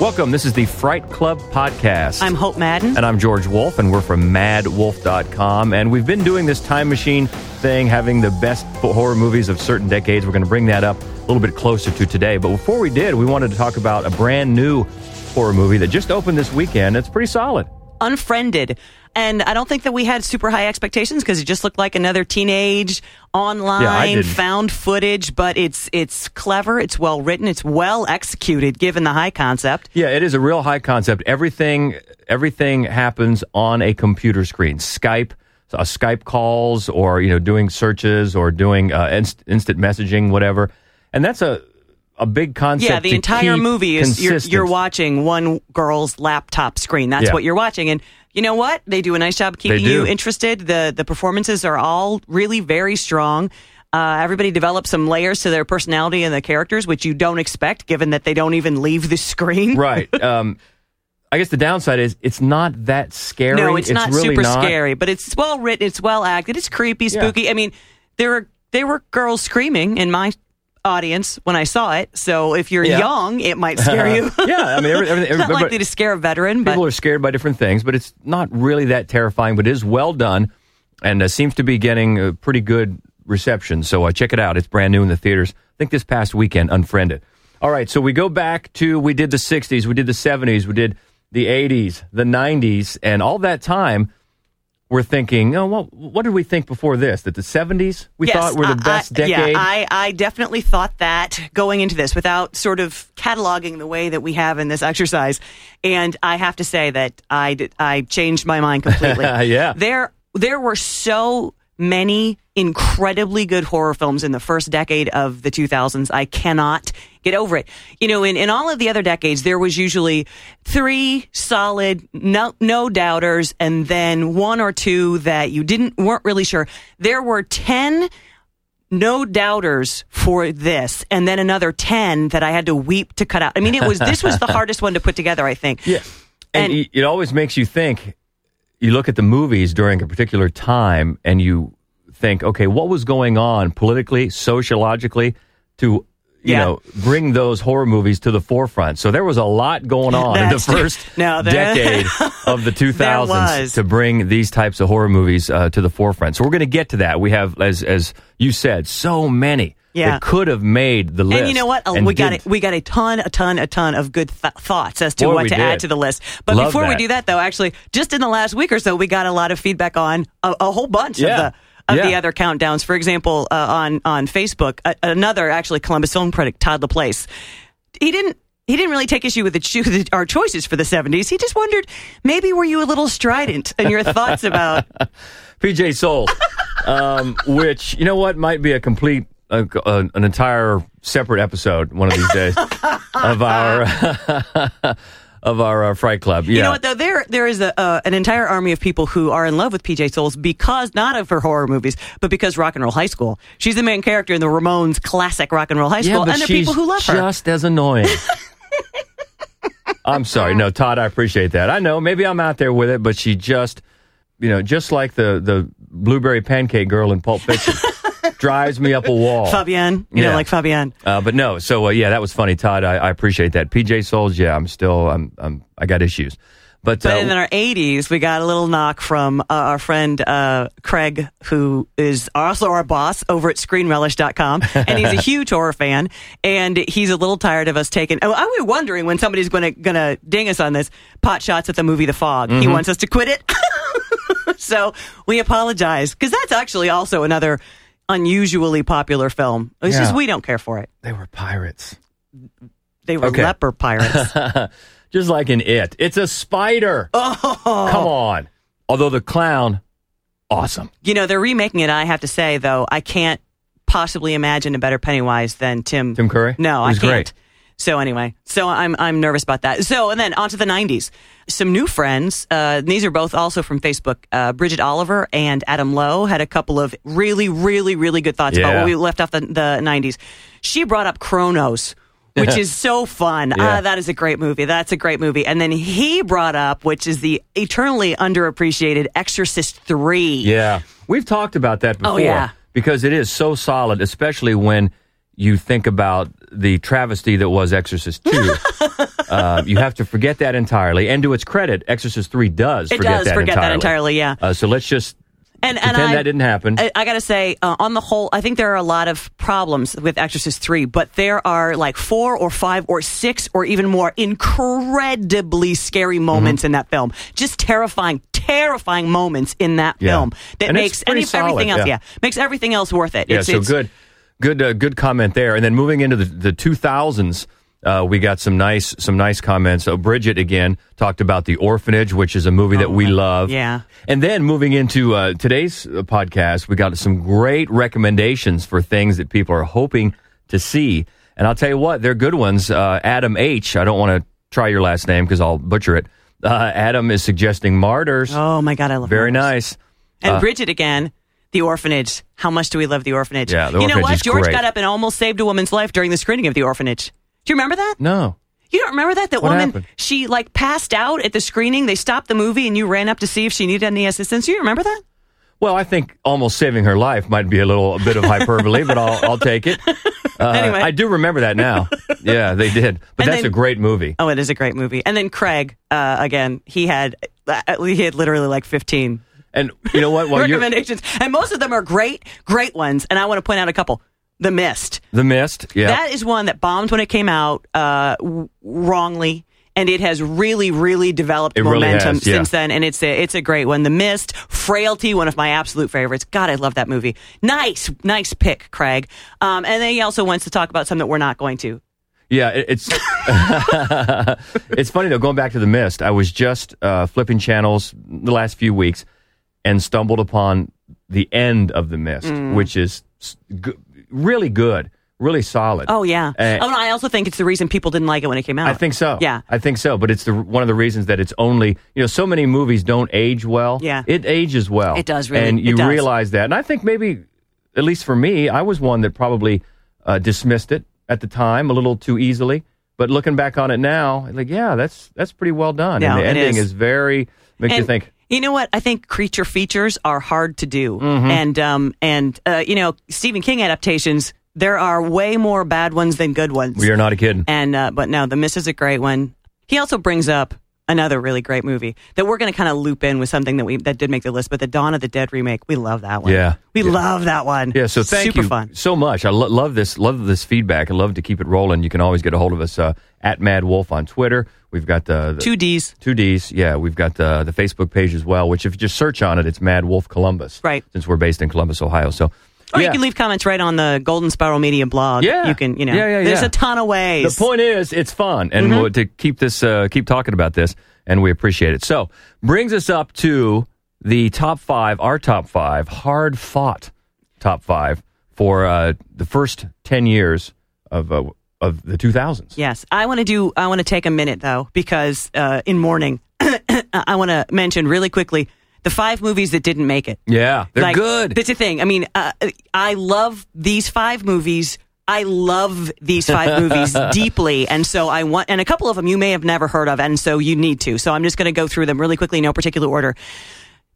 Welcome. This is the Fright Club podcast. I'm Hope Madden. And I'm George Wolf, and we're from madwolf.com. And we've been doing this time machine thing, having the best horror movies of certain decades. We're going to bring that up a little bit closer to today. But before we did, we wanted to talk about a brand new horror movie that just opened this weekend. It's pretty solid. Unfriended. And I don't think that we had super high expectations because it just looked like another teenage online Yeah, found footage, but it's it's clever, it's well written, it's well executed given the high concept. Yeah, it is a real high concept. Everything everything happens on a computer screen. Skype, uh, Skype calls, or you know, doing searches or doing uh, inst- instant messaging, whatever. And that's a a big concept. Yeah, the entire movie is you're, you're watching one girl's laptop screen. That's Yeah. what you're watching. And you know what? They do a nice job keeping you interested. The the performances are all really very strong. Uh, everybody develops some layers to their personality and the characters, which you don't expect, given that they don't even leave the screen. right. Um, I guess the downside is it's not that scary. No, it's, not really super not. scary, but it's well written. It's well acted. It's creepy, spooky. I mean, there were there were girls screaming in my audience when I saw it. So if you're Yeah. young, it might scare you. Yeah, I mean, every, every, it's not likely to scare a veteran, but people are scared by different things, but it's not really that terrifying. But it is well done, and uh, seems to be getting a pretty good reception. So uh, check it out. It's brand new in the theaters. I think this past weekend, Unfriended. All right, so we go back to we did the '60s, we did the '70s, we did the '80s, the '90s, and all that time. We're thinking, oh, what, what did we think before this? That the 70s we Yes, thought were the I- best I, decade? Yeah, I, I definitely thought that going into this without sort of cataloging the way that we have in this exercise. And I have to say that I, did, I changed my mind completely. Yeah. There, there were so many incredibly good horror films in the first decade of the 2000s. I cannot get over it. You know, in, in all of the other decades, there was usually three solid, no, no doubters, and then one or two that you didn't, weren't really sure. There were 10 no doubters for this, and then another 10 that I had to weep to cut out. I mean, it was, this was the hardest one to put together, I think. Yeah. And, And- it always makes you think. You look at the movies during a particular time and you think, okay, what was going on politically, sociologically to, you Yeah. know, bring those horror movies to the forefront. So there was a lot going on in the first No, there- decade of the 2000s to bring these types of horror movies uh, to the forefront. So we're going to get to that. We have, as, as you said, so many Yeah. that could have made the list. And you know what? We got didn't. it. We got a ton, a ton, a ton of good th- thoughts as to Boy, what to did. add to the list. But Love before we do that, though, actually, just in the last week or so, we got a lot of feedback on a, a whole bunch Yeah. of the of the other countdowns. For example, uh, on on Facebook, uh, another actually Columbus film critic, Todd LaPlace, he didn't. He didn't really take issue with the- our choices for the 70s. He just wondered, maybe were you a little strident in your thoughts about PJ Soles, um, which you know what might be a complete, uh, uh, an entire separate episode one of these days of our of our uh, Fright Club. Yeah, You know what though? There there is a uh, an entire army of people who are in love with PJ Soles because not of her horror movies, but because Rock and Roll High School. She's the main character in the Ramones classic Rock and Roll High yeah, School, but and there are people who love her. just as annoying. I'm sorry, no, Todd, I appreciate that. I know maybe I'm out there with it, but she just, you know, just like the the blueberry pancake girl in Pulp Fiction, drives me up a wall. Fabienne, you Yeah. know, like Fabienne. Uh, but no, so uh, yeah, that was funny, Todd. I, I appreciate that. PJ Soles, yeah, I'm still, I'm, I'm, I got issues, but, But uh, in our 80s, we got a little knock from uh, our friend uh, Craig, who is also our boss over at screenrelish.com. And he's a huge horror fan. And he's a little tired of us taking. Oh, I was wondering when somebody's going to gonna ding us on this pot shots at the movie The Fog. He Mm-hmm. wants us to quit it. so we apologize because that's actually also another unusually popular film. It's Yeah. just we don't care for it. they were pirates. They were Okay. leper pirates. Just like in It. It's a spider. Oh. Come on. Although the clown, awesome. You know, they're remaking it. I have to say, though, I can't possibly imagine a better Pennywise than Tim. Tim Curry? No, I can't. great. So anyway, so I'm I'm nervous about that. So and then on to the 90s. Some new friends. Uh, these are both also from Facebook. Uh, Bridget Oliver and Adam Lowe had a couple of really, really, really good thoughts about what we left off the, the 90s. She brought up Cronos. Which is so fun. Yeah. Ah, that is a great movie. That's a great movie. And then he brought up, which is the eternally underappreciated Exorcist 3. Yeah. We've talked about that before. Oh, yeah. Because it is so solid, especially when you think about the travesty that was Exorcist 2. Uh, you have to forget that entirely. And to its credit, Exorcist 3 does It forget does that forget entirely. that entirely, yeah. Uh, so let's just And and pretend I, that didn't happen. I, I got to say, uh, on the whole, I think there are a lot of problems with Exorcist 3, but there are like four or five or six or even more incredibly scary Mm-hmm. moments in that film. Just terrifying, terrifying moments in that Yeah. film that And makes pretty any, everything else, yeah. yeah. makes everything else worth it. Yeah, It's- so it's- good, good, uh, good comment there. And then moving into the, the 2000s, uh, we got some nice, some nice comments. So Bridget again talked about the orphanage, which is a movie that we love. Oh, yeah. And then moving into uh, today's uh, podcast, we got some great recommendations for things that people are hoping to see. And I'll tell you what, they're good ones. Uh, Adam H. I don't want to try your last name because I'll butcher it. Uh, Adam is suggesting Martyrs. Oh my God, I love Very Martyrs. nice. And Uh, Bridget again, the orphanage. How much do we love the orphanage? Yeah, the you know orphanage what? is George great. got up and almost saved a woman's life during the screening of the orphanage. Do you remember that? No. You don't remember that? That What woman, happened? she like passed out at the screening. They stopped the movie and you ran up to see if she needed any assistance. You remember that? Well, I think almost saving her life might be a little a bit of hyperbole, but I'll I'll take it. Uh, Anyway. I do remember that now. Yeah, they did. But And that's then- a great movie. Oh, it is a great movie. And then Craig, uh, again, he had uh, he had literally like 15 And you know what? While recommendations. And most of them are great, great ones. And I want to point out a couple. The Mist. The Mist, yeah. That is one that bombed when it came out uh, w- wrongly. And it has really, really developed It really momentum has, yeah. since then, and it's a it's a great one. The Mist, Frailty, one of my absolute favorites. God, I love that movie. Nice, nice pick, Craig. Um, and then he also wants to talk about something that we're not going to. Yeah, it, it's it's funny though. Going back to the mist, I was just uh, flipping channels the last few weeks and stumbled upon the end of the mist, Mm. which is g- really good, really solid. Oh yeah. Uh, oh, no, I also think it's the reason people didn't like it when it came out. I think so. Yeah. I think so. But it's the one of the reasons that it's only you know so many movies don't age well. Yeah. it ages well. It does, really. and you realize that. And I think maybe, at least for me, I was one that probably uh, dismissed it at the time a little too easily. But looking back on it now, like yeah, that's that's pretty well done. Yeah, and the ending is. is, very makes you think. You know what? I think creature features are hard to do, Mm-hmm. and um and uh, you know Stephen King adaptations. There are way more bad ones than good ones. We are not a kid. And uh, but no, The Mist is a great one. He also brings up another really great movie that we're going to kind of loop in with something that we that did make the list. But the Dawn of the Dead remake, we love that one. Yeah. we Yeah. love that one. Yeah, so thank super you fun. so much. I lo- love this, love this feedback. I love to keep it rolling. You can always get a hold of us uh, at Mad Wolf on Twitter. We've got the, the Two D's. Two D's, yeah. We've got the the Facebook page as well, which if you just search on it, it's Mad Wolf Columbus. Right. Since we're based in Columbus, Ohio. So Or yeah. you can leave comments right on the Golden Spiral Media blog. Yeah. you can. You know, Yeah, yeah, there's a ton of ways. The point is, it's fun, and Mm-hmm. we'll, to keep this, uh, keep talking about this, and we appreciate it. So brings us up to the top five, our top five, hard fought top five for uh, the first ten years of uh, of the two thousands. Yes, I want to do. I want to take a minute though because uh, in mourning, I want to mention really quickly the five movies that didn't make it. Yeah, they're Like, good. That's the thing. I mean, uh, I love these five movies. I love these five movies deeply, and so I want. And a couple of them you may have never heard of, and so you need to. So I'm just going to go through them really quickly, no particular order.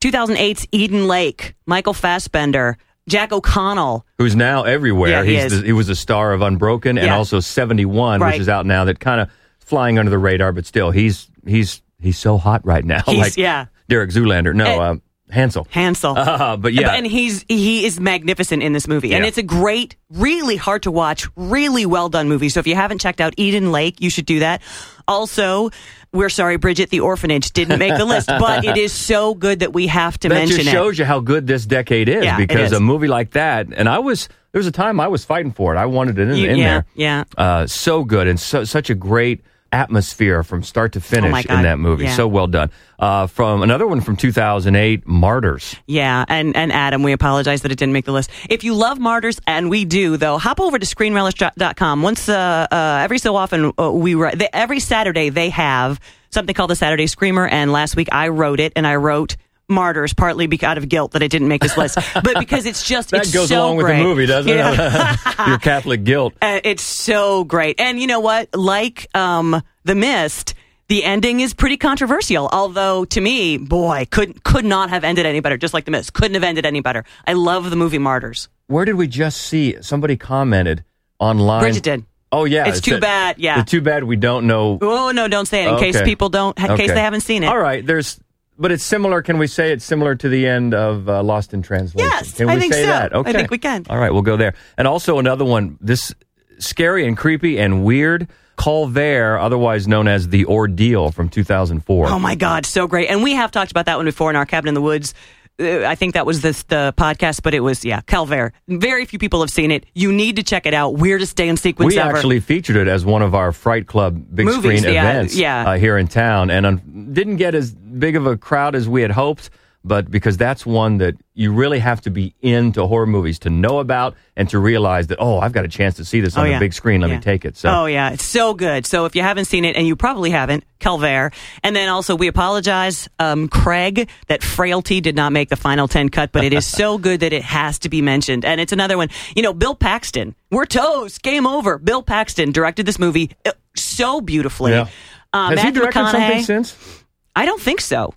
2008's Eden Lake, Michael Fassbender, Jack O'Connell. who's now everywhere. Yeah, he the, he was a star of Unbroken and Yeah. also 71, Right. which is out now that kind of flying under the radar, but still he's he's he's so hot right now. He's- like yeah. Derek Zoolander. No, And- um, Hansel. Hansel. Uh, but yeah, and he's he is magnificent in this movie, and it's a great, really hard to watch, really well done movie. So if you haven't checked out Eden Lake, you should do that. Also, we're sorry, Bridget, the orphanage didn't make the list, but it is so good that we have to that mention just it. shows you how good this decade is Yeah, because is. a movie like that, and I was there was a time I was fighting for it. I wanted it in, You- in yeah, there. yeah. Uh, so good and so, such a great atmosphere from start to finish Oh in that movie. Yeah. So well done. Uh, from another one from 2008, Martyrs. Yeah, and, and Adam, we apologize that it didn't make the list. If you love Martyrs, and we do, though, hop over to screenrelish.com. Once, uh, uh, every so often, uh, we write, every Saturday they have something called the Saturday Screamer, and last week I wrote it, and I wrote Martyrs partly because out of guilt that it didn't make this list, but because it's just That it's goes so along with the movie, doesn't Yeah. it? Your Catholic guilt. Uh, it's so great. And you know what? Like um, The Mist, the ending is pretty controversial. Although to me, boy, could could not have ended any better. Just like The Mist, couldn't have ended any better. I love the movie Martyrs. Where did we just see somebody commented online? Bridget did. Oh yeah, It's too a- bad, yeah. the too bad we don't know. Oh no, don't say it in case people don't, in case they haven't seen it. All right, there's, but it's similar. Can we say it's similar to the end of uh, Lost in Translation? Yes, can I we think say so. that? I think we can. All right, we'll go there. And also another one. This scary and creepy and weird. Calvaire, otherwise known as the Ordeal from 2004. Oh my God, so great! And we have talked about that one before in our cabin in the woods. Uh, I think that was this, the podcast, but it was yeah, Calvaire. Very few people have seen it. You need to check it out. Weirdest day in sequence we ever. actually featured it as one of our Fright Club big Movies, screen yeah, events yeah. Uh, here in town, and um, didn't get as big of a crowd as we had hoped. But because that's one that you really have to be into horror movies to know about and to realize that oh, I've got a chance to see this on Oh, the big screen. Let Yeah. me take it. So Oh yeah, it's so good. So if you haven't seen it, and you probably haven't, Calvaire. And then also we apologize, um, Craig, that Frailty did not make the final ten cut, but it is so good that it has to be mentioned. And it's another one. You know, Bill Paxton. We're toast. Game over. Bill Paxton directed this movie uh, so beautifully. yeah. Uh, Has he directed something since? I don't think so.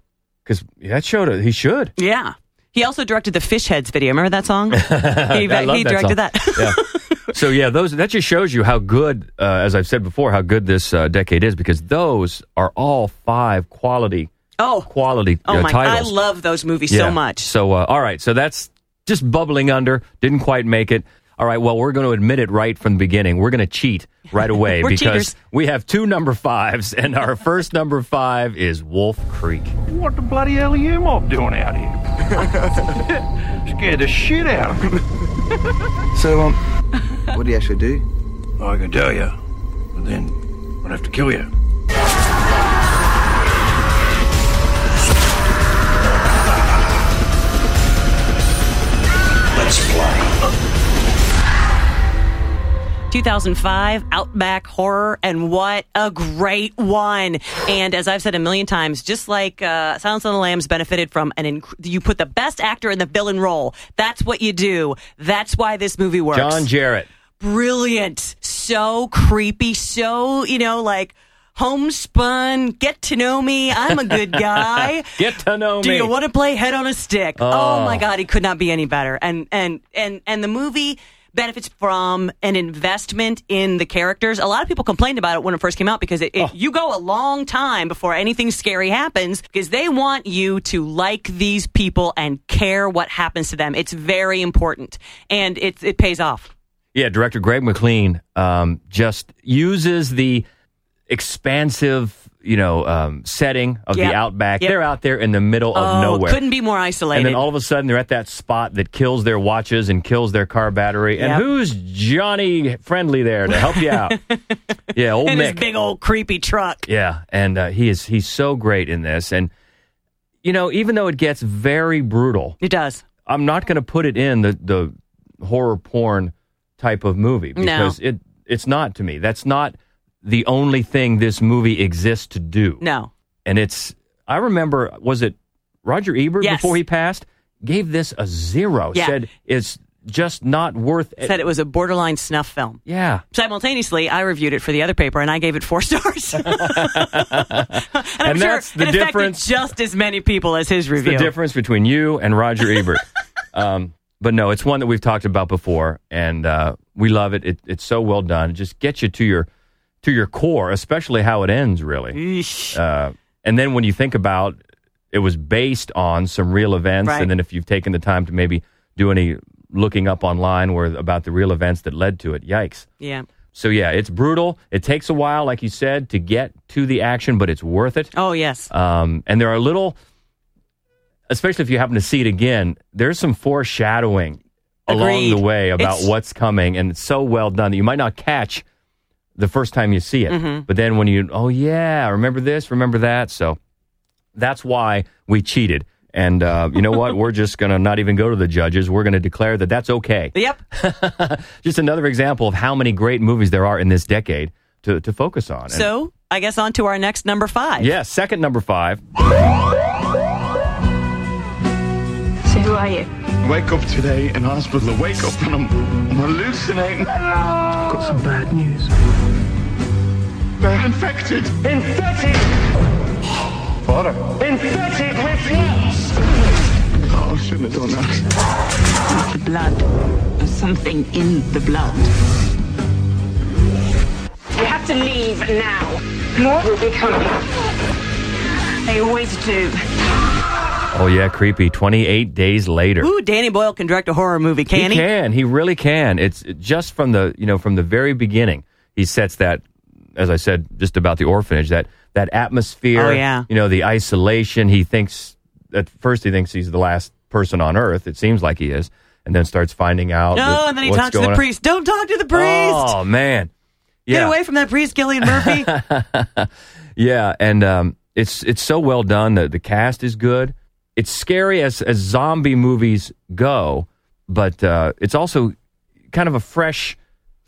Because that showed it. He should. Yeah. He also directed the Fish Heads video. Remember that song? he he that directed song. that. yeah. So yeah, those that just shows you how good, uh, as I've said before, how good this uh, decade is because those are all five quality, oh, quality oh uh, my! titles. I love those movies Yeah. so much. So uh, all right, so that's just bubbling under. Didn't quite make it. All right, well, we're going to admit it right from the beginning. We're going to cheat right away because cheaters. we have two number fives, and our first number five is Wolf Creek. What the bloody hell are you mob doing out here? Scared the shit out of me. So, um, what do you actually do? I can tell you, but then I'd have to kill you. 2005 Outback Horror, and what a great one! And as I've said a million times, just like uh, Silence of the Lambs benefited from an inc- you put the best actor in the villain role. That's what you do. That's why this movie works. John Jarratt. brilliant, so creepy, so you know like. Homespun, get to know me. I'm a good guy. Get to know Do me. Do you want to play head on a stick? Oh. Oh. my god, he could not be any better. And and and and the movie benefits from an investment in the characters. A lot of people complained about it when it first came out because it, Oh. it, you go a long time before anything scary happens because they want you to like these people and care what happens to them. It's very important and it it pays off. Yeah, director Greg McLean um, just uses the expansive, you know, um, setting of Yep. the outback. Yep. They're out there in the middle of oh, nowhere. couldn't be more isolated. and then all of a sudden they're at that spot that kills their watches and kills their car battery. And who's Johnny Friendly there to help you out? yeah, old in his Mick. big old creepy truck. Yeah, and uh, he is he's so great in this. And you know, even though it gets very brutal, It does. I'm not going to put it in the the horror porn type of movie No. because it it's not to me. That's not the only thing this movie exists to do. No. And it's I remember was it Roger Ebert Yes. before he passed gave this a zero. Yeah. Said it's just not worth it. Said it was a borderline snuff film. yeah. Simultaneously, I reviewed it for the other paper and I gave it four stars. and I'm And sure that's the it difference- just as many people as his review. the difference between you and Roger Ebert. um, but no, it's one that we've talked about before, and uh, we love it. it. It's so well done. It just gets you to your to your core, especially how it ends. Really, uh, and then when you think about it was based on some real events, Right. and then if you've taken the time to maybe do any looking up online where about the real events that led to it, yikes. yeah. So yeah, it's brutal. It takes a while, like you said, to get to the action, but it's worth it. Oh, yes. Um, and there are little, especially if you happen to see it again, there's some foreshadowing along the way about It's- what's coming, and it's so well done that you might not catch the first time you see it, Mm-hmm. but then when you, oh yeah, remember this, remember that, so that's why we cheated. And uh, you know what? We're just going to not even go to the judges. We're going to declare that that's okay. Yep. Just another example of how many great movies there are in this decade to, to focus on. And- So I guess on to our next number five. yeah, second number five. So who are you? Wake up today in hospital. Wake up and I'm, I'm hallucinating. I've got some bad news. They're infected. Infected! Father. Infected with nuts! Oh, I shouldn't have done that. The blood. There's something in the blood. You have to leave now. More will be coming. They always do. Oh yeah, creepy. Twenty eight days later. Ooh, Danny Boyle can direct a horror movie, can he? he can. He really can. It's just from the you know from the very beginning. He sets that, as I said, just about the orphanage. That that atmosphere. Oh, yeah. You know the isolation. He thinks at first he thinks he's the last person on earth. It seems like he is, and then starts finding out. No, that- and then he talks to the on. priest. Don't talk to the priest. Oh man. Yeah. Get away from that priest, Cillian Murphy. Yeah, and um, it's it's so well done. The the cast is good. It's scary as as zombie movies go, but uh, it's also kind of a fresh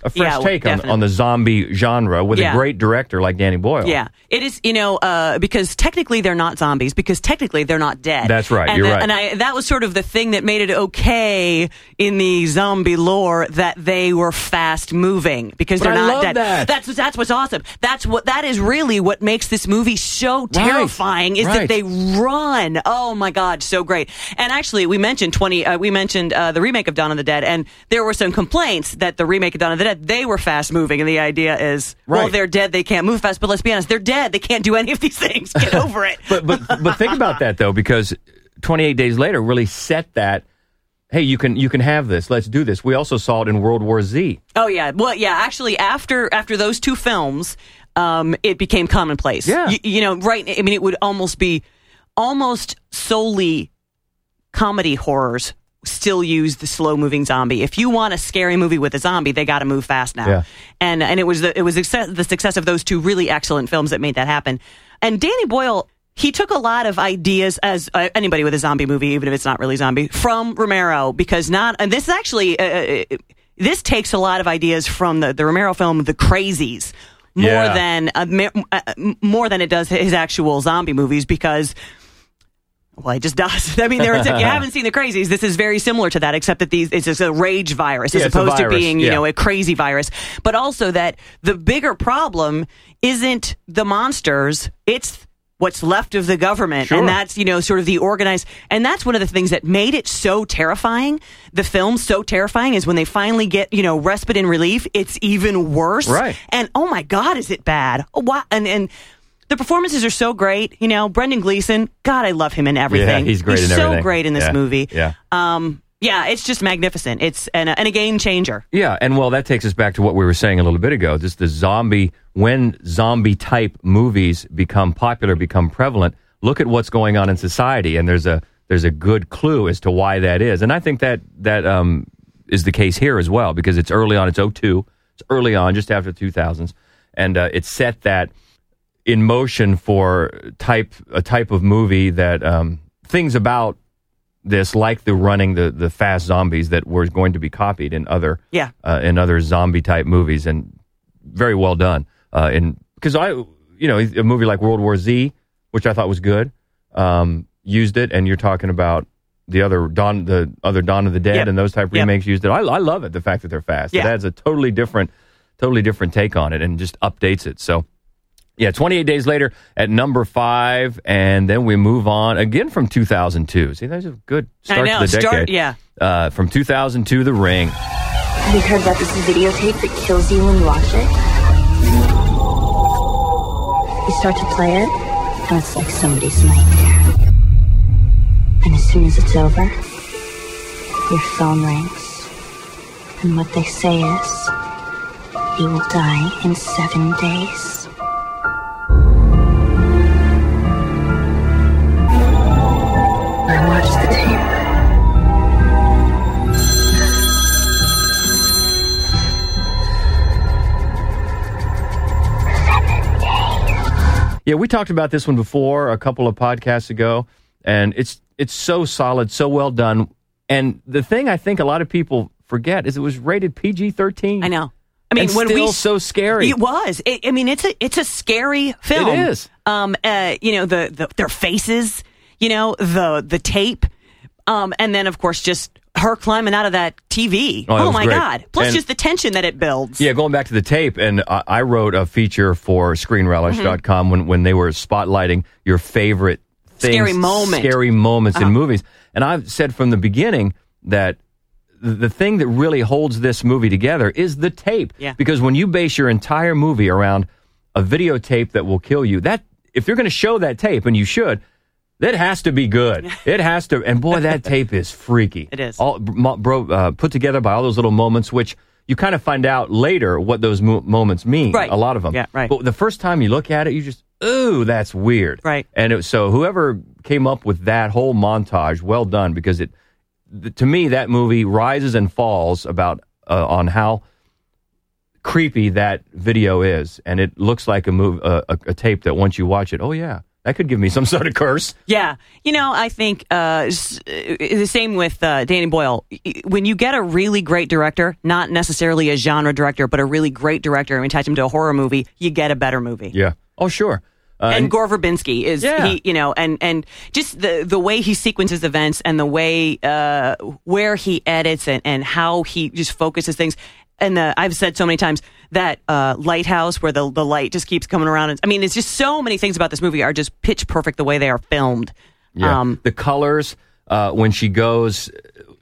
a fresh Yeah, take on, on the zombie genre with Yeah. a great director like Danny Boyle. Yeah, it is. You know, uh, because technically they're not zombies. Because technically they're not dead. That's right, And you're the- right. And I, that was sort of the thing that made it okay in the zombie lore that they were fast moving because But they're I not love dead. that. That's that's what's awesome. That's what that is really what makes this movie so terrifying is right. that they run. Oh my god, so great. And actually, we mentioned twenty. Uh, we mentioned uh, the remake of Dawn of the Dead, and there were some complaints that the remake of Dawn of the Dead they were fast moving, and the idea is, well, Right. they're dead, they can't move fast. But let's be honest, they're dead, they can't do any of these things. Get over it. but but but think about that though, because 28 days later really set that. Hey, you can you can have this. Let's do this. We also saw it in World War Z. Oh yeah, well yeah. Actually, after after those two films, um, it became commonplace. Yeah. you, you know, right? I mean, it would almost be almost solely comedy horrors still use the slow moving zombie. If you want a scary movie with a zombie, they got to move fast now. Yeah. And and it was the it was success, the success of those two really excellent films that made that happen. And Danny Boyle. He took a lot of ideas as uh, anybody with a zombie movie, even if it's not really zombie, from Romero because not. And this is actually uh, uh, this takes a lot of ideas from the, the Romero film, The Crazies, more Yeah. than uh, uh, more than it does his actual zombie movies because well, it just does. I mean, there is, if you haven't seen the crazies, this is very similar to that, except that these it's just a rage virus as Yeah, it's a opposed to being, you yeah. know, a crazy virus. But also that the bigger problem isn't the monsters; it's what's left of the government, Sure. and that's you know sort of the organized. And that's one of the things that made it so terrifying. The film so terrifying is when they finally get you know respite and relief, it's even worse. Right. And oh my God, is it bad? Oh, wow. And and. The performances are so great, you know. Brendan Gleeson, God, I love him in everything. Yeah, he's great in so everything. great in this Yeah, movie. yeah. Um, yeah, it's just magnificent. It's and a, and a game changer. Yeah, and well, that takes us back to what we were saying a little bit ago. Just the zombie, when zombie type movies become popular, become prevalent. Look at what's going on in society, and there's a there's a good clue as to why that is. And I think that that um, is the case here as well because it's early on. It's 02. It's early on, just after the 2000s, and uh, it set that in motion for type a type of movie that um, things about this, like the running the the fast zombies, that were going to be copied in other Yeah. uh, in other zombie type movies, and very well done. Uh, in because I you know a movie like World War Z, which I thought was good, um, used it, and you're talking about the other Dawn the other Dawn of the Dead Yep. and those type Yep. remakes used it. I, I love it. The fact that they're fast, it adds a totally different totally different take on it, and just updates it. So. Yeah, 28 days later at number five, and then we move on again from 2002. See, that's a good start I know. to the Start- decade. yeah. Uh, from 2002, The Ring. Have you heard about this videotape that kills you when you watch it? You start to play it, and it's like somebody's nightmare. And as soon as it's over, your phone rings. And what they say is, you will die in seven days. Yeah, we talked about this one before a couple of podcasts ago, and it's it's so solid, so well done. And the thing I think a lot of people forget is it was rated PG thirteen. I know. I mean, And when still we so scary. it was. It, I mean, it's a it's a scary film. It is. Um, uh, you know the, the their faces. You know the the tape. Um, and then of course just her climbing out of that TV. Oh, that was my great. God! Plus And- just the tension that it builds. Yeah, going back to the tape, and I, I wrote a feature for ScreenRelish.com Mm-hmm. when when they were spotlighting your favorite things, Scary moment. scary moments Uh-huh. in movies, and I've said from the beginning that the the thing that really holds this movie together is the tape. Yeah. Because when you base your entire movie around a videotape that will kill you, that if you're going to show that tape, and you should, that has to be good. It has to. And boy, that tape is freaky. It is. all bro, uh, put together by all those little moments, which you kind of find out later what those mo- moments mean. Right. A lot of them. Yeah, right. But the first time you look at it, you just, ooh, that's weird. Right. And it, so whoever came up with that whole montage, well done, because it, th- to me, that movie rises and falls about uh, on how creepy that video is, and it looks like a move, uh, a, a tape that once you watch it, oh yeah, that could give me some sort of curse. Yeah, you know, I think uh, uh, the same with uh, Danny Boyle. When you get a really great director, not necessarily a genre director, but a really great director, and attach him to a horror movie, you get a better movie. Yeah. Oh sure. Uh, and Gore Verbinski is Yeah. he, you know, and and just the the way he sequences events and the way uh, where he edits and and how he just focuses things. And the, I've said so many times that uh, lighthouse where the the light just keeps coming around. And, I mean, it's just so many things about this movie are just pitch perfect the way they are filmed. Yeah. Um, the colors uh, when she goes.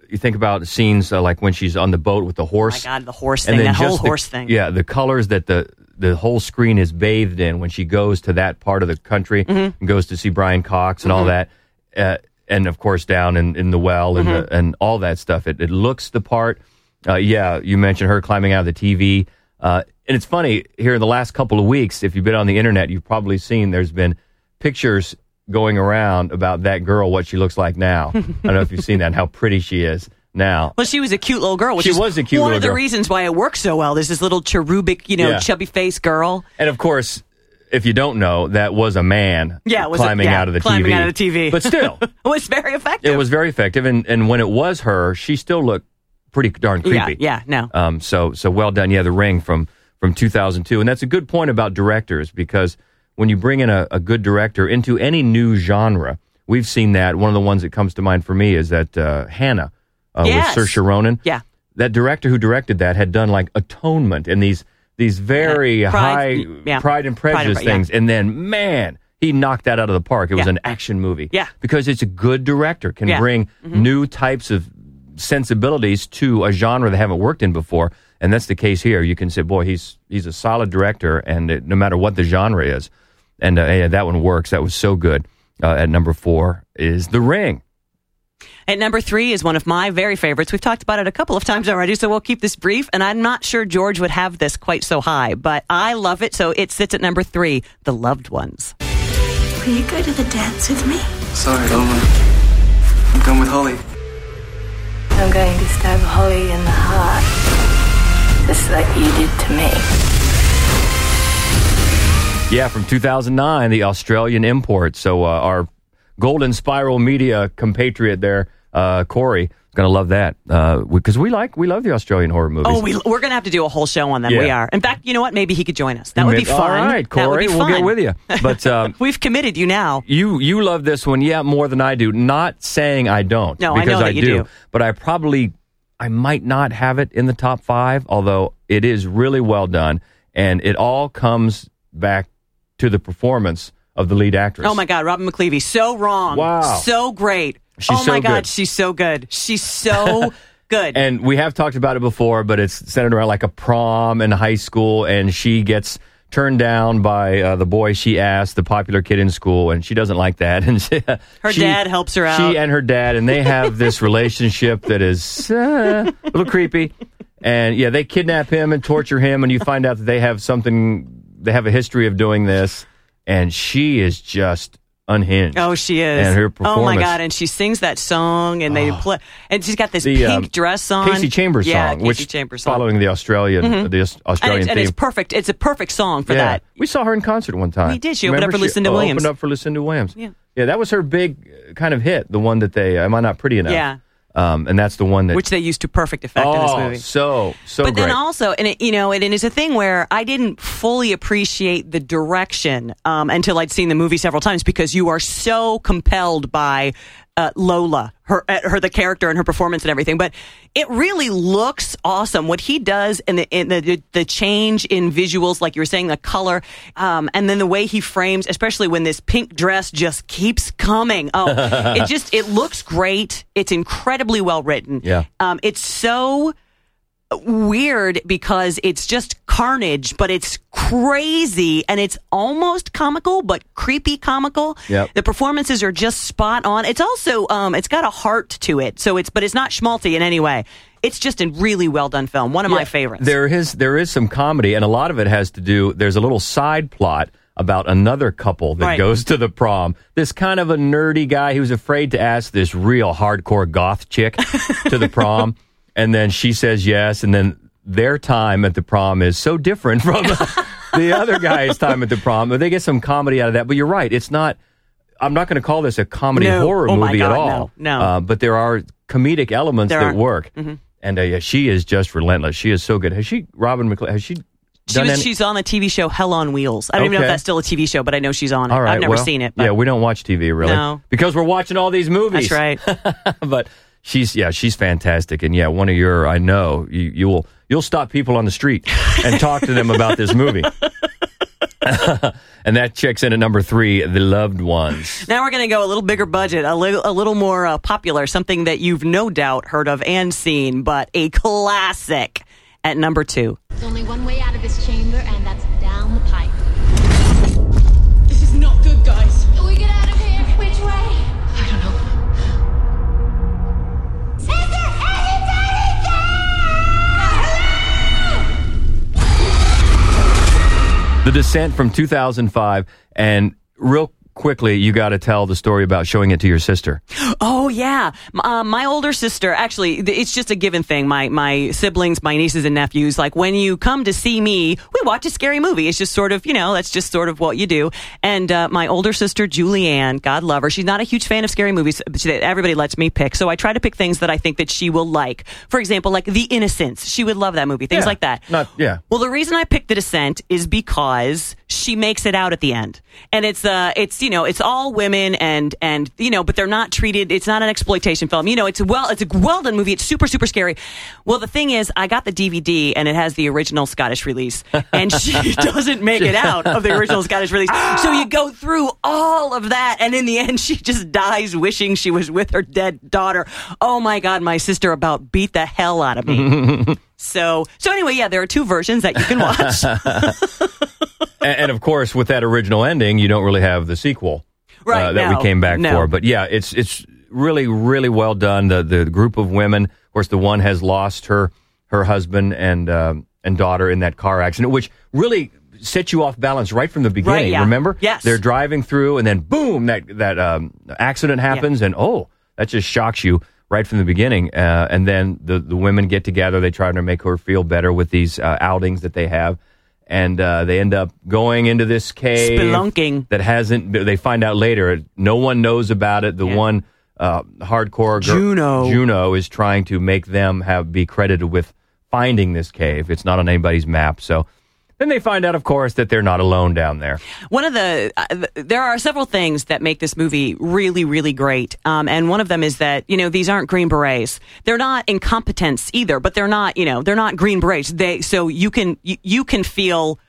You think about scenes uh, like when she's on the boat with the horse. oh my God, the horse thing, that whole the- horse thing. Yeah, the colors that the the whole screen is bathed in when she goes to that part of the country Mm-hmm. and goes to see Brian Cox and all that, uh, and of course down in, in the well and Mm-hmm. the, and all that stuff. It, it looks the part. Uh, yeah, you mentioned her climbing out of the TV, uh, and it's funny here in the last couple of weeks. If you've been on the internet, you've probably seen there's been pictures going around about that girl, what she looks like now. I don't know if you've seen that, and how pretty she is now. Well, she was a cute little girl. Which She was a cute little girl. one of the girl. reasons why it works so well. There's this little cherubic, you know, Yeah. chubby faced girl. And of course, if you don't know, that was a man Yeah, was a- climbing yeah, out of the climbing TV. out of the TV. But still, It was very effective. it was very effective. And, and when it was her, she still looked pretty darn creepy. Yeah, yeah, no. Um, so so well done. Yeah, The Ring from from 2002, and that's a good point about directors because when you bring in a, a good director into any new genre, we've seen that. One of the ones that comes to mind for me is that uh, Hannah uh, Yes. with Saoirse Ronan. Yeah. that director who directed that had done like Atonement and these these very Yeah, Pride- high yeah. Pride and Pride and Prejudice Pre- yeah. things, and then man. He knocked that out of the park. It was Yeah. an action movie. Yeah. Because it's a good director, can Yeah. Mm-hmm. bring new types of sensibilities to a genre they haven't worked in before, and that's the case here. You can say, "Boy, he's he's a solid director," and it, no matter what the genre is, and uh, yeah, that one works. That was so good. Uh, at number four is The Ring. At number three is one of my very favorites. We've talked about it a couple of times already, so we'll keep this brief. And I'm not sure George would have this quite so high, but I love it. So it sits at number three, The Loved Ones. Will you go to the dance with me? Sorry, Alma. I'm going with Holly. I'm going to stab Holly in the heart, just like you did to me. Yeah, from 2009, the Australian import. So uh, our Golden Spiral Media compatriot there, uh, Corey, is going to love that because we like we love the Australian horror movies. Oh, we, we're going to have to do a whole show on them. We are. In fact, you know what? Maybe he could join us. That would be All fun. right, That would Corey, we'll get with you. But um, We've committed you now. you you love this one, yeah, more than I do. Not saying I don't, No, I know that you do, do. But I probably I might not have it in the top five, although it is really well done, and it all comes back to the performance of the lead actress. Oh my God, Robin McLeavy, so wrong. Wow. So great. She's oh my so God, good. she's so good. She's so good. And we have talked about it before, but it's centered around like a prom in high school, and she gets turned down by uh, the boy she asked, the popular kid in school, and she doesn't like that. And she, Her she- dad helps her out. She and her dad, and they have this relationship that is uh, a little creepy. And yeah, they kidnap him and torture him, and you find out that they have something. They have a history of doing this, and she is just unhinged. Oh, she is. And her Oh my. God! And she sings that song, and they play, and she's got this The, pink um, dress on. Kasey Chambers yeah, song, Casey which Chambers song. following the Australian the Aus- and, Australian it's, and it's perfect. It's a perfect song for yeah. that. We saw her in concert one time. We did. She opened up Remember for Lucinda Williams. Opened up for Lucinda Williams. Yeah. Yeah, that was her big uh, kind of hit. The one that they, Am I Not Pretty Enough? Yeah. Um, and that's the one that. Which they used to perfect effect in this oh, movie. so, so but great. then also, and it, you know, and it's a thing where I didn't fully appreciate the direction um, until I'd seen the movie several times because you are so compelled by uh, Lola, her, uh, her the character and her performance and everything. But it really looks awesome. What he does and the, in the the change in visuals, like you were saying, the color, um, and then the way he frames, especially when this pink dress just keeps coming. Oh, it just it looks great. It's incredibly well written. Yeah. um, it's so weird because it's just carnage, but it's crazy and it's almost comical, but creepy comical. Yep. The performances are just spot on. It's also um, it's got a heart to it, so it's but it's not schmaltzy in any way. It's just a really well done film. One of my favorites. There is there is some comedy, and a lot of it has to do. There's a little side plot about another couple that Right. goes to the prom. This kind of a nerdy guy who's afraid to ask this real hardcore goth chick to the prom, and then she says yes, and then their time at the prom is so different from the other guy's time at the prom. But they get some comedy out of that. But you're right, it's not. I'm not going to call this a comedy No. horror Oh movie at all. no, no. Uh, but there are comedic elements There that are. Mm-hmm. work. And uh, yeah, she is just relentless. She is so good. Has she, Robin McLean, has she she was, any? she's on the TV show Hell on Wheels. I don't even know if that's still a TV show, but I know she's on it. right, I've never well, seen it. But Yeah, we don't watch TV really. No. Because we're watching all these movies. that's right. but she's, yeah, she's fantastic. And yeah, one of your, I know, you, you will, you'll stop people on the street and talk to them about this movie. and that checks in at number three, The Loved Ones. Now we're going to go a little bigger budget, a little, a little more uh, popular, something that you've no doubt heard of and seen, but a classic at number two. There's only one way out of this chamber, and that's down the pipe. The Descent from 2005. And real quickly, you got to tell the story about showing it to your sister. Oh yeah, uh, my older sister. Actually, it's just a given thing. My my siblings, my nieces and nephews. Like when you come to see me, we watch a scary movie. It's just sort of you know that's just sort of what you do. And uh, my older sister Julianne, God love her, she's not a huge fan of scary movies. But she, everybody lets me pick, so I try to pick things that I think that she will like. For example, like The Innocents. She would love that movie. Things Yeah, like that. Not, yeah. Well, the reason I picked The Descent is because she makes it out at the end, and it's uh, it's you know, it's all women and and you know, but they're not treated. It's not an exploitation film. You know, it's a well, it's a well done movie. It's super super scary. Well, the thing is, I got the DVD and it has the original Scottish release, and she doesn't make it out of the original Scottish release. So you go through all of that, and in the end, she just dies wishing she was with her dead daughter. Oh my God, my sister about beat the hell out of me. So, so anyway, yeah, there are two versions that you can watch. and, and of course, with that original ending, you don't really have the sequel Right, uh, that no, we came back no. for. But yeah, it's it's really really well done. The the group of women, of course, the one has lost her her husband and um, and daughter in that car accident, which really set you off balance right from the beginning. yeah. Remember? Yes. they're driving through, and then boom, that that um, accident happens, and oh, that just shocks you. Right from the beginning, uh, and then the the women get together. They try to make her feel better with these uh, outings that they have, and uh, they end up going into this cave Spelunking. that hasn't. They find out later. No one knows about it. The Yeah. one uh, hardcore gir- Juno. Juno is trying to make them have be credited with finding this cave. It's not on anybody's map. So then they find out, of course, that they're not alone down there. One of the, uh, there are several things that make this movie really, really great. Um, and one of them is that, you know, these aren't Green Berets. They're not incompetents either, but they're not, you know, they're not Green Berets. They, so you can, you, you can feel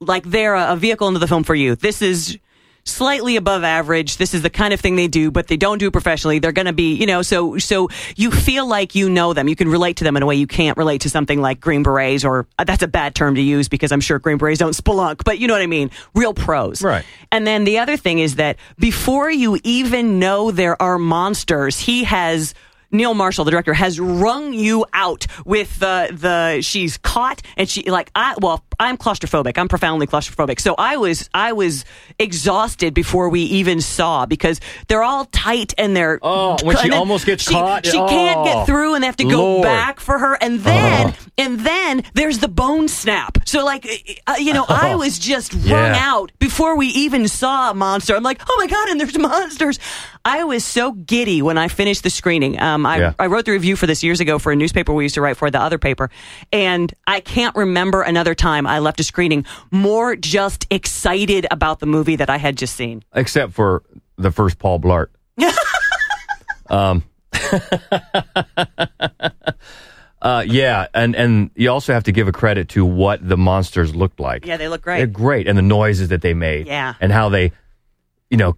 like they're a, a vehicle into the film for you. This is slightly above average. This is the kind of thing they do, but they don't do it professionally. They're going to be, you know, so so you feel like you know them. You can relate to them in a way you can't relate to something like Green Berets, or uh, that's a bad term to use because I'm sure Green Berets don't spelunk, but you know what I mean. Real pros, Right. And then the other thing is that before you even know there are monsters, he has. Neil Marshall, the director, has wrung you out with the the she's caught and she like I well I'm claustrophobic. I'm profoundly claustrophobic. So I was I was exhausted before we even saw because they're all tight and they're Oh, when she almost gets she, caught? She can't Oh, get through and they have to go Lord. back for her and then Oh. and then there's the bone snap. So like uh, you know I was just wrung Yeah. out before we even saw a monster. I'm like, oh my god, and there's monsters. I was so giddy when I finished the screening. Um, I, Yeah. I wrote the review for this years ago for a newspaper we used to write for, the other paper, and I can't remember another time I left a screening more just excited about the movie that I had just seen. Except for the first Paul Blart. Um, uh, yeah, and and you also have to give a credit to what the monsters looked like. Yeah, they look great. They're great. great, and the noises that they made. Yeah. and how they, you know,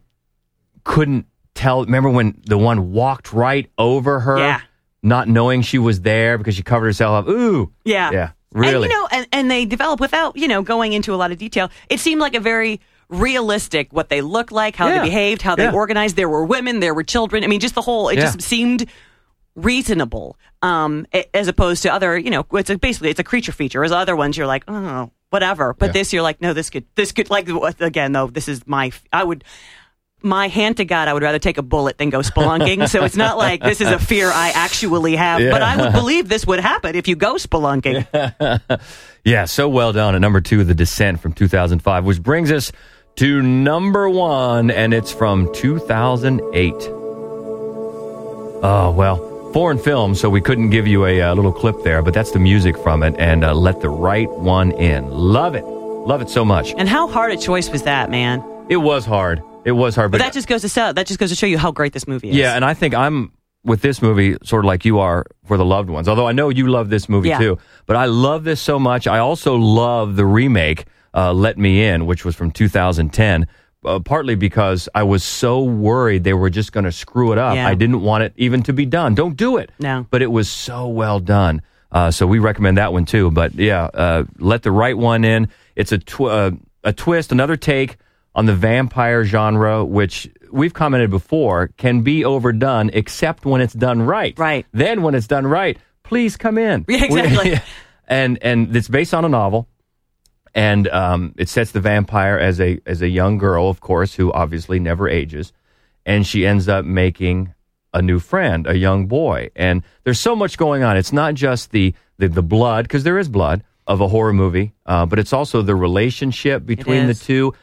couldn't tell. Remember when the one walked right over her, Yeah. not knowing she was there because she covered herself up. Ooh, Yeah. yeah, really. And, you know, and, and they develop without, you know, going into a lot of detail. It seemed like a very realistic what they looked like, how Yeah. they behaved, how they Yeah. organized. There were women, there were children. I mean, just the whole, it Yeah. just seemed reasonable um, as opposed to other, you know, it's a, basically it's a creature feature. As other ones, you're like, oh, whatever. But this, you're like, no, this could, this could, like, again, though, this is my, I would, my hand to God, I would rather take a bullet than go spelunking. so it's not like this is a fear I actually have, but I would believe this would happen if you go spelunking. Yeah, so well done. At number two, The Descent from 2005, which brings us to number one, and it's from 2008. Oh, well, foreign film, so we couldn't give you a, uh little clip there, but that's the music from it, and uh, Let the Right One In. Love it. Love it so much. And how hard a choice was that, man? It was hard. It was hard, But but that just goes to sell, that just goes to show you how great this movie is. Yeah, and I think I'm with this movie sort of like you are for the loved ones. Although I know you love this movie Yeah. too, but I love this so much. I also love the remake, uh, "Let Me In," which was from 2010. Uh, partly because I was so worried they were just going to screw it up. Yeah. I didn't want it even to be done. Don't do it. No. But it was so well done. Uh, so we recommend that one too. But yeah, uh, let the right one in. It's a tw- uh, a twist, another take on the vampire genre, which we've commented before can be overdone, except when it's done right. Right. Then when it's done right, please come in. Yeah, exactly. and and it's based on a novel, and um, it sets the vampire as a as a young girl, of course, who obviously never ages, and she ends up making a new friend, a young boy, and there's so much going on. It's not just the the, the blood, because there is blood of a horror movie, uh, but it's also the relationship between the two,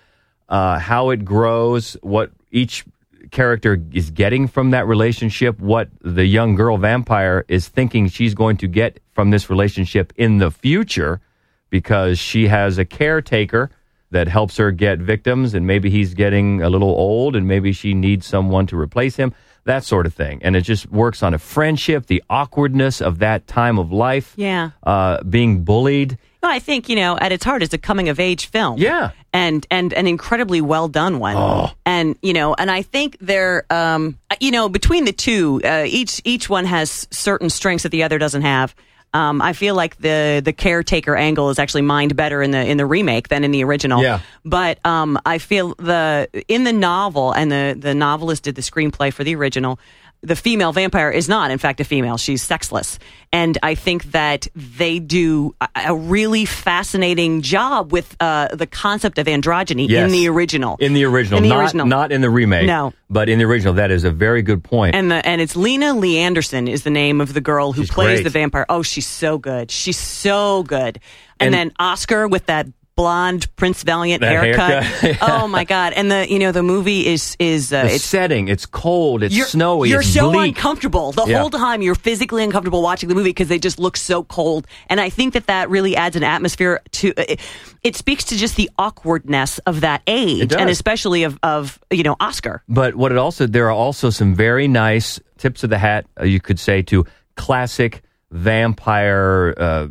uh, how it grows, what each character is getting from that relationship, what the young girl vampire is thinking she's going to get from this relationship in the future because she has a caretaker that helps her get victims and maybe he's getting a little old and maybe she needs someone to replace him that sort of thing and it just works on a friendship the awkwardness of that time of life Yeah. uh, being bullied No, I think, you know, at its heart, it's a coming of age film. Yeah. And, and an incredibly well done one. Oh. And, you know, and I think they're, um, you know, between the two, uh, each, each one has certain strengths that the other doesn't have. Um, I feel like the the caretaker angle is actually mined better in the in the remake than in the original. Yeah. But um, I feel the in the novel and the the novelist did the screenplay for the original. The female vampire is not, in fact, a female. She's sexless, and I think that they do a, really fascinating job with uh, the concept of androgyny Yes. in the original. in the original In the not, original. not in the remake No. but in the original that is a very good point And the and it's Lina Leandersson is the name of the girl who She's plays great. the vampire. Oh, she's so good. She's so good. And, And- then Oscar with that blonde Prince Valiant That haircut. haircut. oh my god. And the you know the movie is is uh, it's setting it's cold it's you're, snowy You're so bleak. uncomfortable the Yeah. whole time. You're physically uncomfortable watching the movie because they just look so cold. And I think that that really adds an atmosphere to it. It speaks to just the awkwardness of that age, and especially of of you know Oscar. But what it also there are also some very nice tips of the hat uh, you could say to classic vampire uh,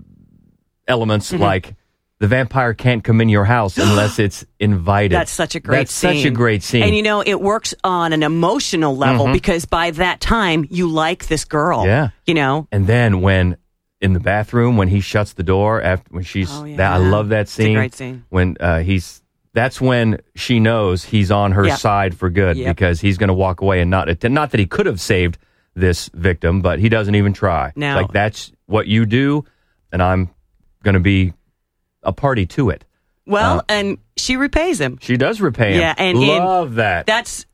elements Mm-hmm. like the vampire can't come in your house unless it's invited. That's such a great That's scene. such a great scene. And you know, it works on an emotional level because by that time you like this girl. Mm-hmm. Yeah. You know? and then when in the bathroom when he shuts the door after when she's Oh, yeah. that I love that scene. great scene. When uh, he's that's when she knows he's on her Yep. side for good Yep. because he's going to walk away and not not that he could have saved this victim, but he doesn't even try. No. Like that's what you do, and I'm going to be a party to it. Well, Uh, and she repays him. She does repay him. Yeah, and love that. That's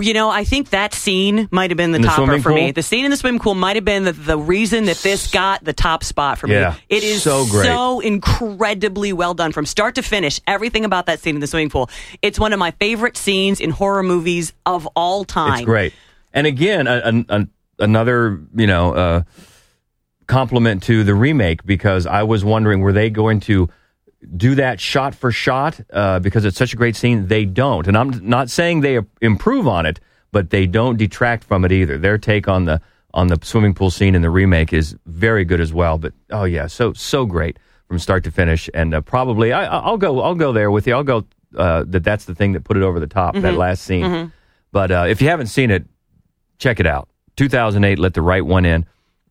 you know, I think that scene might have been the In topper for me. The scene in the swimming pool might have been the, the reason that this got the top spot for Yeah, me. It is so great. so incredibly well done from start to finish. Everything about that scene in the swimming pool. It's one of my favorite scenes in horror movies of all time. It's great. And again, a, a, a, another you know uh, compliment to the remake because I was wondering were they going to do that shot for shot uh, because it's such a great scene. They don't, and I'm not saying they improve on it, but they don't detract from it either. Their take on the on the swimming pool scene in the remake is very good as well. But oh yeah, so so great from start to finish, and uh, probably I, I'll go I'll go there with you. I'll go uh, that that's the thing that put it over the top. That Mhm. last scene. Mhm. But uh, if you haven't seen it, check it out. 2008, let the right one in,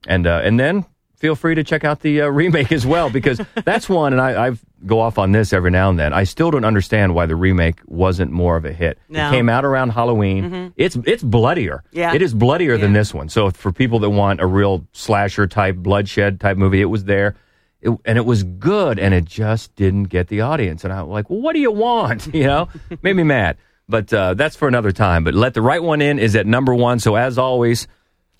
and uh, and then feel free to check out the uh, remake as well because that's one. And I I've go off on this every now and then. I still don't understand why the remake wasn't more of a hit. No. It came out around Halloween. Mhm. It's it's bloodier. Yeah. it is bloodier than this one. So for people that want a real slasher type bloodshed type movie, it was there. It, and it was good, and it just didn't get the audience. And I'm like, well, what do you want? You know, made me mad. But uh, that's for another time. But let the right one in is at number one. So as always,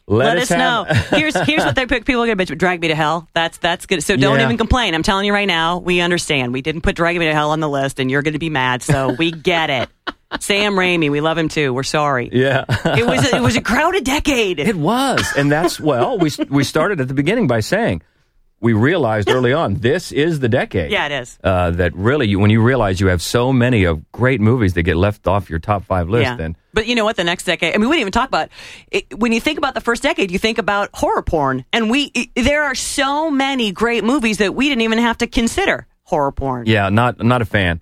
let, Let, us know. have- here's here's what they pick. People are going to bitch, drag me to hell. That's that's good. So don't Yeah. even complain. I'm telling you right now. We understand. We didn't put drag me to hell on the list, and you're going to be mad. So we get it. Sam Raimi, we love him too. We're sorry. Yeah, It was a, it was a crowded decade. It was, and that's well, we we started at the beginning by saying we realized early on this is the decade. Yeah, it is. Uh, that really, you, when you realize you have so many of great movies that get left off your top five list, Yeah. then But you know what? The next decade. I mean, we didn't even talk about it. When you think about the first decade, you think about horror porn, and we it- there are so many great movies that we didn't even have to consider horror porn. yeah, not not a fan.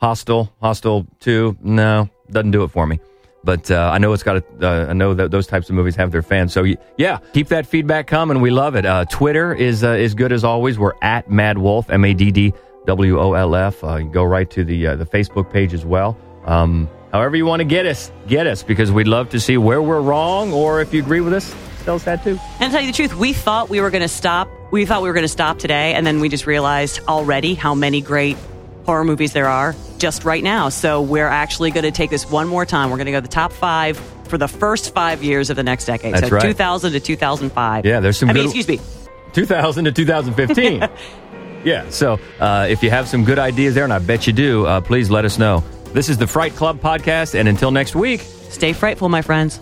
Hostel, Hostel Two, no, doesn't do it for me. But uh, I know it's got. A, uh, I know that those types of movies have their fans. So yeah, keep that feedback coming. We love it. Uh, Twitter is uh, is good as always. We're at Mad Wolf, M A D D W O L F. Uh, go right to the uh, the Facebook page as well. Um, however you want to get us, get us because we'd love to see where we're wrong, or if you agree with us, tell us that too. And to tell you the truth, we thought we were going to stop. We thought we were going to stop today, and then we just realized already how many great horror movies there are just right now. So we're actually going to take this one more time. We're going to go the top five for the first five years of the next decade. That's so right. 2000 to 2005. Yeah, there's some I mean, excuse me. 2000 to 2015. yeah, so uh, if you have some good ideas there, and I bet you do, uh, please let us know. This is the Fright Club podcast, and until next week, Stay frightful, my friends.